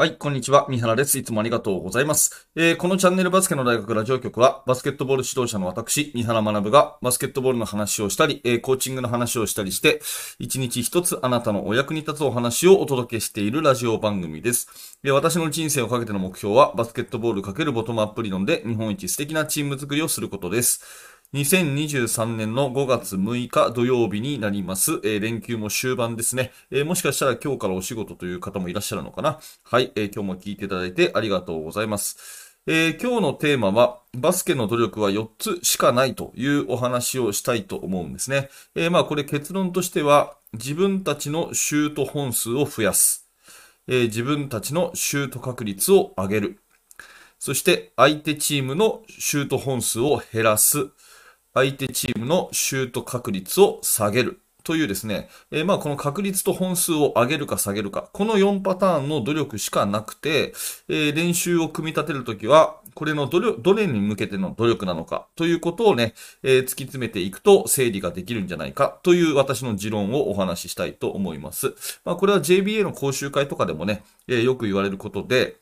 はい、こんにちは。三原です。いつもありがとうございます。えー、このチャンネルバスケの大学ラジオ局は、バスケットボール指導者の私、三原学が、バスケットボールの話をしたり、えー、コーチングの話をしたりして、一日一つあなたのお役に立つお話をお届けしているラジオ番組です。で私の人生をかけての目標は、バスケットボール×ボトムアップ理論で日本一素敵なチーム作りをすることです。2023年の5月6日土曜日になります。えー、連休も終盤ですね、えー、もしかしたら今日からお仕事という方もいらっしゃるのかなはい、えー、今日も聞いていただいてありがとうございます。え今日のテーマは、バスケの努力は4つしかないというお話をしたいと思うんですね。えまあこれ結論としては、自分たちのシュート本数を増やす。え自分たちのシュート確率を上げる。そして相手チームのシュート本数を減らす。相手チームのシュート確率を下げるというですね、えー、まあこの確率と本数を上げるか下げるか、この4パターンの努力しかなくて、えー、練習を組み立てるときは、これのどれどれに向けての努力なのかということをね、えー、突き詰めていくと整理ができるんじゃないかという私の持論をお話ししたいと思います。まあこれは JBA の講習会とかでもね、えよく言われることで、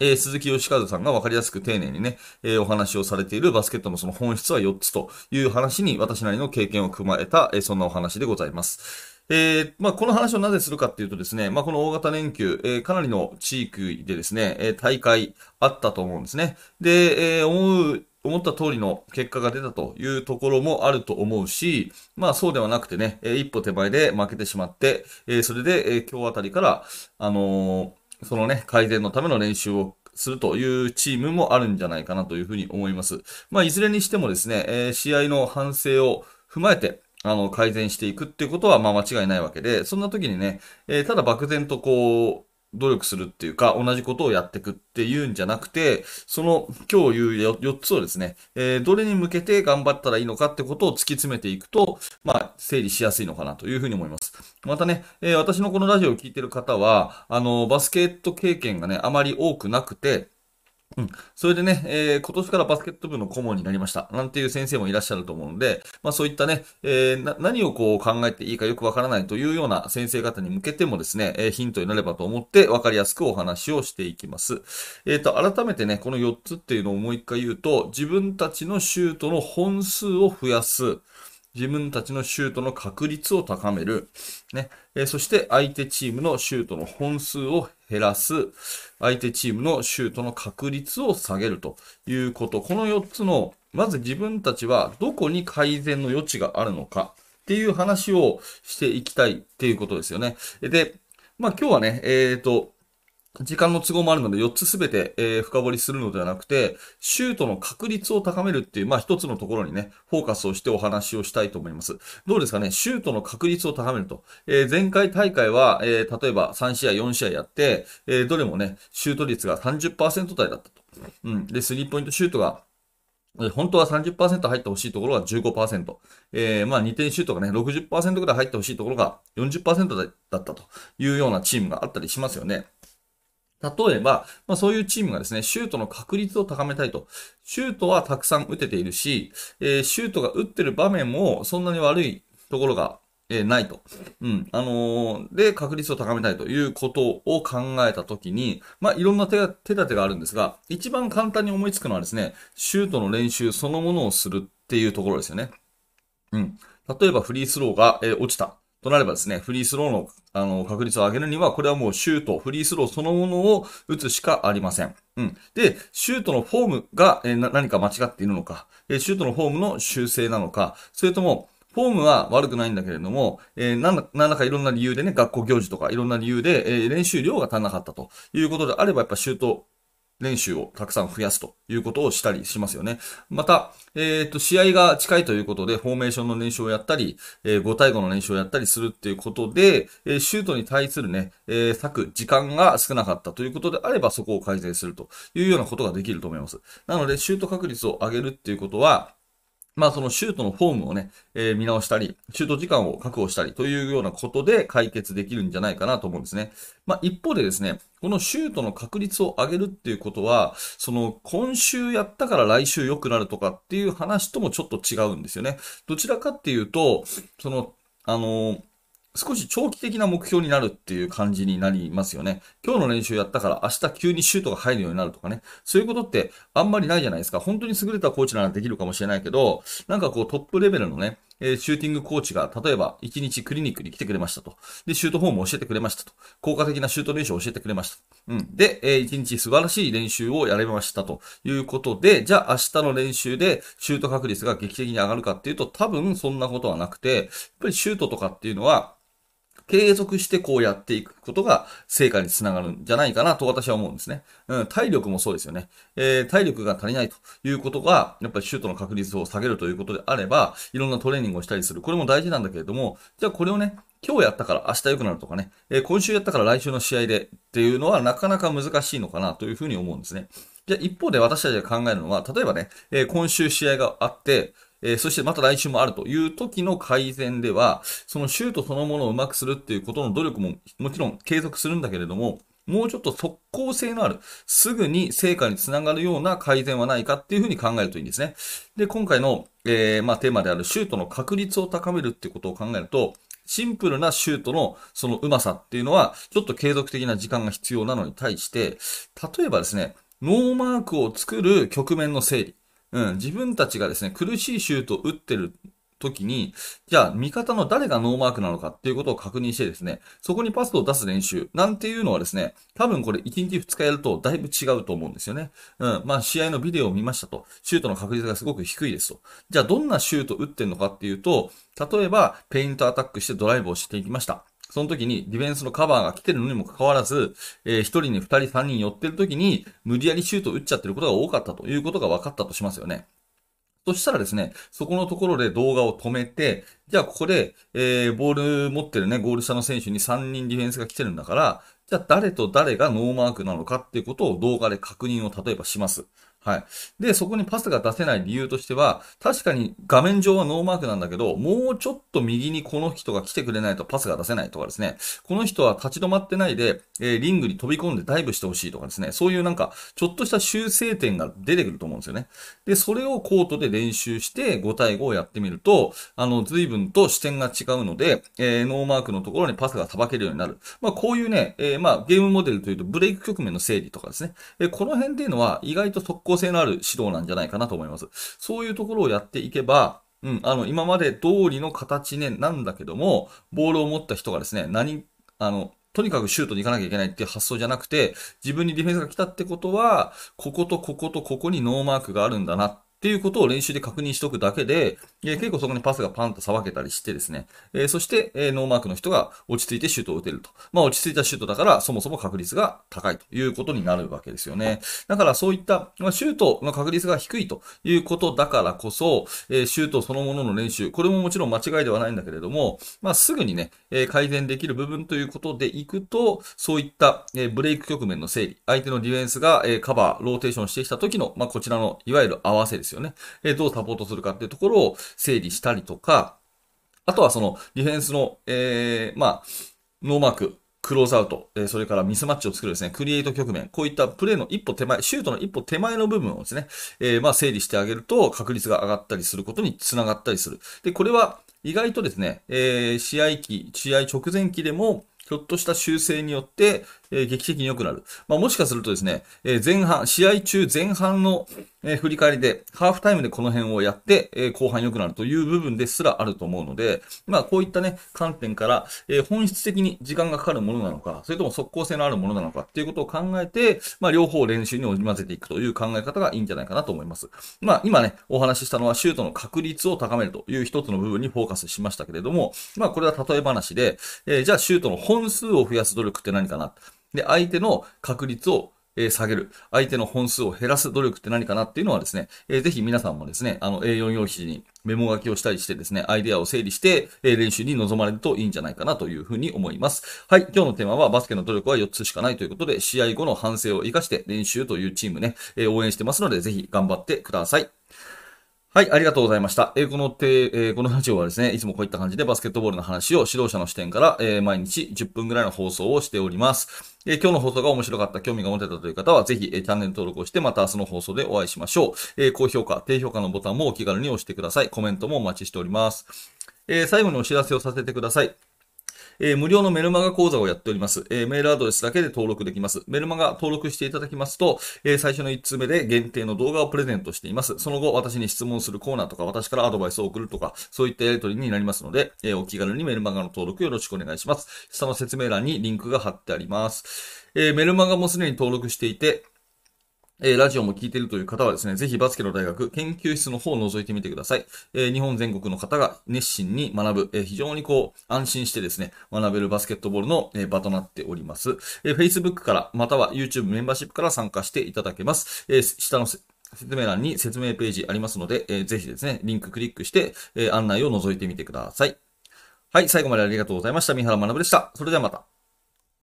えー、鈴木義和さんが分かりやすく丁寧にね、えー、お話をされているバスケットのその本質は4つという話に私なりの経験を踏まえた、えー、そんなお話でございます。えー、まあ、この話をなぜするかっていうとですね、まあ、この大型連休、えー、かなりの地域でですね、えー、大会あったと思うんですね。で、えー、思う、思った通りの結果が出たというところもあると思うし、まあそうではなくてね、え一歩手前で負けてしまって、えそれで、え今日あたりから、あのそのね、改善のための練習をするというチームもあるんじゃないかなというふうに思います。まあ、いずれにしてもですね、えー、試合の反省を踏まえて、あの、改善していくっていうことは、まあ間違いないわけで、そんな時にね、えー、ただ漠然とこう、努力するっていうか、同じことをやっていくっていうんじゃなくて、その今日言う 4, つをですね、えー、どれに向けて頑張ったらいいのかってことを突き詰めていくと、まあ、整理しやすいのかなというふうに思います。またね、えー、私のこのラジオを聴いてる方は、あの、バスケット経験がね、あまり多くなくて、うん。それでね、えー、今年からバスケット部の顧問になりました。なんていう先生もいらっしゃると思うので、まあそういったね、えー、な何をこう考えていいかよくわからないというような先生方に向けてもですね、えー、ヒントになればと思ってわかりやすくお話をしていきます。えっ、ー、と、改めてね、この4つっていうのをもう一回言うと、自分たちのシュートの本数を増やす。自分たちのシュートの確率を高める。ね。え、そして相手チームのシュートの本数を減らす。相手チームのシュートの確率を下げるということ。この4つの、まず自分たちはどこに改善の余地があるのかっていう話をしていきたいっていうことですよね。で、まあ今日はね、えっ、ー、と、時間の都合もあるので4つすべて、えー、深掘りするのではなくて、シュートの確率を高めるっていう、まあ一つのところにね、フォーカスをしてお話をしたいと思います。どうですかね？シュートの確率を高めると。えー、前回大会は、えー、例えば3試合、4試合やって、えー、どれもね、シュート率が30%台だったと。うん。で、スリーポイントシュートが本当は30%入ってほしいところが15%。えー、まあ2点シュートがね、60%ぐらい入ってほしいところが40%だったというようなチームがあったりしますよね。例えば、まあ、そういうチームがですね、シュートの確率を高めたいと。シュートはたくさん打てているし、えー、シュートが打ってる場面もそんなに悪いところが、えー、ないと。うん。あのー、で、確率を高めたいということを考えたときに、まあ、いろんな手手立てがあるんですが、一番簡単に思いつくのはですね、シュートの練習そのものをするっていうところですよね。うん。例えばフリースローが、え、落ちた。となればですね、フリースローのあの確率を上げるには、これはもうシュート、フリースローそのものを打つしかありません。うん。で、シュートのフォームが、えー、何か間違っているのか、えー、シュートのフォームの修正なのか、それとも、フォームは悪くないんだけれども、えー、なん何らかいろんな理由でね、学校行事とかいろんな理由で、えー、練習量が足んなかったということであれば、やっぱシュート練習をたくさん増やすということをしたりしますよね。また、えっ、ー、と、試合が近いということで、フォーメーションの練習をやったり、えー、5対5の練習をやったりするっていうことで、えー、シュートに対するね、えー、割く時間が少なかったということであれば、そこを改善するというようなことができると思います。なので、シュート確率を上げるっていうことは、まあそのシュートのフォームをね、えー、見直したり、シュート時間を確保したりというようなことで解決できるんじゃないかなと思うんですね。まあ一方でですね、このシュートの確率を上げるっていうことは、その今週やったから来週良くなるとかっていう話ともちょっと違うんですよね。どちらかっていうと、その、あの、少し長期的な目標になるっていう感じになりますよね。今日の練習やったから明日急にシュートが入るようになるとかね。そういうことってあんまりないじゃないですか。本当に優れたコーチならできるかもしれないけど、なんかこうトップレベルのね、えー、シューティングコーチが、例えば、1日クリニックに来てくれましたと。で、シュートフォームを教えてくれましたと。効果的なシュート練習を教えてくれました。うん。で、えー、1日素晴らしい練習をやれましたということで、じゃあ明日の練習でシュート確率が劇的に上がるかっていうと、多分そんなことはなくて、やっぱりシュートとかっていうのは、継続してこうやっていくことが成果につながるんじゃないかなと私は思うんですね。うん、体力もそうですよね。えー、体力が足りないということが、やっぱりシュートの確率を下げるということであれば、いろんなトレーニングをしたりする。これも大事なんだけれども、じゃあこれをね、今日やったから明日良くなるとかね、えー、今週やったから来週の試合でっていうのはなかなか難しいのかなというふうに思うんですね。じゃあ一方で私たちが考えるのは、例えばね、えー、今週試合があって、えー、そしてまた来週もあるという時の改善では、そのシュートそのものをうまくするっていうことの努力ももちろん継続するんだけれども、もうちょっと速攻性のある、すぐに成果につながるような改善はないかっていうふうに考えるといいんですね。で、今回の、えー、まあ、テーマであるシュートの確率を高めるっていうことを考えると、シンプルなシュートのその上手さっていうのは、ちょっと継続的な時間が必要なのに対して、例えばですね、ノーマークを作る局面の整理。うん、自分たちがですね、苦しいシュートを打ってる時に、じゃあ味方の誰がノーマークなのかっていうことを確認してですね、そこにパスを出す練習なんていうのはですね、多分これ1日2日やるとだいぶ違うと思うんですよね。うん。まあ試合のビデオを見ましたと。シュートの確率がすごく低いですと。じゃあどんなシュート打ってんのかっていうと、例えばペイントアタックしてドライブをしていきました。その時にディフェンスのカバーが来てるのにもかかわらず、えー、1人に2人3人寄ってる時に無理やりシュートを打っちゃってることが多かったということが分かったとしますよね。そしたらですね、そこのところで動画を止めて、じゃあここで、えー、ボール持ってるね、ゴール下の選手に3人ディフェンスが来てるんだから、じゃあ誰と誰がノーマークなのかっていうことを動画で確認を例えばします。はい。で、そこにパスが出せない理由としては、確かに画面上はノーマークなんだけど、もうちょっと右にこの人が来てくれないとパスが出せないとかですね、この人は立ち止まってないで、えー、リングに飛び込んでダイブしてほしいとかですね、そういうなんか、ちょっとした修正点が出てくると思うんですよね。で、それをコートで練習して5対5をやってみると、あの、随分と視点が違うので、えー、ノーマークのところにパスがさばけるようになる。まあ、こういうね、えー、まあ、ゲームモデルというとブレイク局面の整理とかですね、えこの辺っていうのは意外と即効性のある指導なんじゃないかなと思います。そういうところをやっていけば、うん、あの、今まで通りの形ね、なんだけども、ボールを持った人がですね、何、あの、とにかくシュートに行かなきゃいけないっていう発想じゃなくて、自分にディフェンスが来たってことは、こことこことここにノーマークがあるんだなっていうことを練習で確認しておくだけで、えー、結構そこにパスがパンとさばけたりしてですね、えー、そして、えー、ノーマークの人が落ち着いてシュートを打てると。まあ落ち着いたシュートだから、そもそも確率が高いということになるわけですよね。だからそういった、まあ、シュートの確率が低いということだからこそ、えー、シュートそのものの練習、これももちろん間違いではないんだけれども、まあすぐにね、えー、改善できる部分ということでいくと、そういった、えー、ブレイク局面の整理、相手のディフェンスが、えー、カバー、ローテーションしてきた時の、まあこちらの、いわゆる合わせですですよね。えー、どうサポートするかっていうところを整理したりとか、あとはそのディフェンスの、えー、まあ、ノーマーク、クローズアウト、えそれからミスマッチを作るですね、クリエイト局面、こういったプレーの一歩手前、シュートの一歩手前の部分をですね、え、まあ整理してあげると確率が上がったりすることにつながったりする。で、これは意外とですね、えー、試合期、試合直前期でも、ひょっとした修正によって、えー、劇的に良くなる。まあ、もしかするとですね、えー、前半、試合中前半の、えー、振り返りで、ハーフタイムでこの辺をやって、え後半良くなるという部分ですらあると思うので、まあ、こういったね、観点から、え本質的に時間がかかるものなのか、それとも速攻性のあるものなのかっていうことを考えて、まあ、両方練習に織り交ぜていくという考え方がいいんじゃないかなと思います。まあ、今ね、お話ししたのはシュートの確率を高めるという一つの部分にフォーカスしましたけれども、まあ、これは例え話で、えじゃあシュートの本本数を増やす努力って何かな？で、相手の確率をえ下げる。相手の本数を減らす努力って何かなっていうのはですね、えー、ぜひ皆さんもですね、あの A4 用紙にメモ書きをしたりしてですね、アイデアを整理して、え、練習に臨まれるといいんじゃないかなというふうに思います。はい、今日のテーマはバスケの努力は4つしかないということで、試合後の反省を活かして練習というチームね、え、応援してますので、ぜひ頑張ってください。はい、ありがとうございました。えー、このて、えー、このラジオはですね、いつもこういった感じでバスケットボールの話を指導者の視点から、えー、毎日10分ぐらいの放送をしております。え、今日の放送が面白かった、興味が持てたという方は、ぜひ、え、チャンネル登録をして、また明日の放送でお会いしましょう。え、高評価、低評価のボタンもお気軽に押してください。コメントもお待ちしております。え、最後にお知らせをさせてください。えー、無料のメルマガ講座をやっております。えー、メールアドレスだけで登録できます。メルマガ登録していただきますと、えー、最初の1通目で限定の動画をプレゼントしています。その後、私に質問するコーナーとか、私からアドバイスを送るとか、そういったやり取りになりますので、えー、お気軽にメルマガの登録よろしくお願いします。下の説明欄にリンクが貼ってあります。えー、メルマガもすでに登録していて、えー、ラジオも聞いているという方はですね、ぜひバスケの大学研究室の方を覗いてみてください。えー、日本全国の方が熱心に学ぶ、えー、非常にこう、安心してですね、学べるバスケットボールの、え場となっております。え Facebook から、または YouTube メンバーシップから参加していただけます。え下の説明欄に説明ページありますので、えぜひですね、リンククリックして、え案内を覗いてみてください。はい、最後までありがとうございました。三原学でした。それではまた。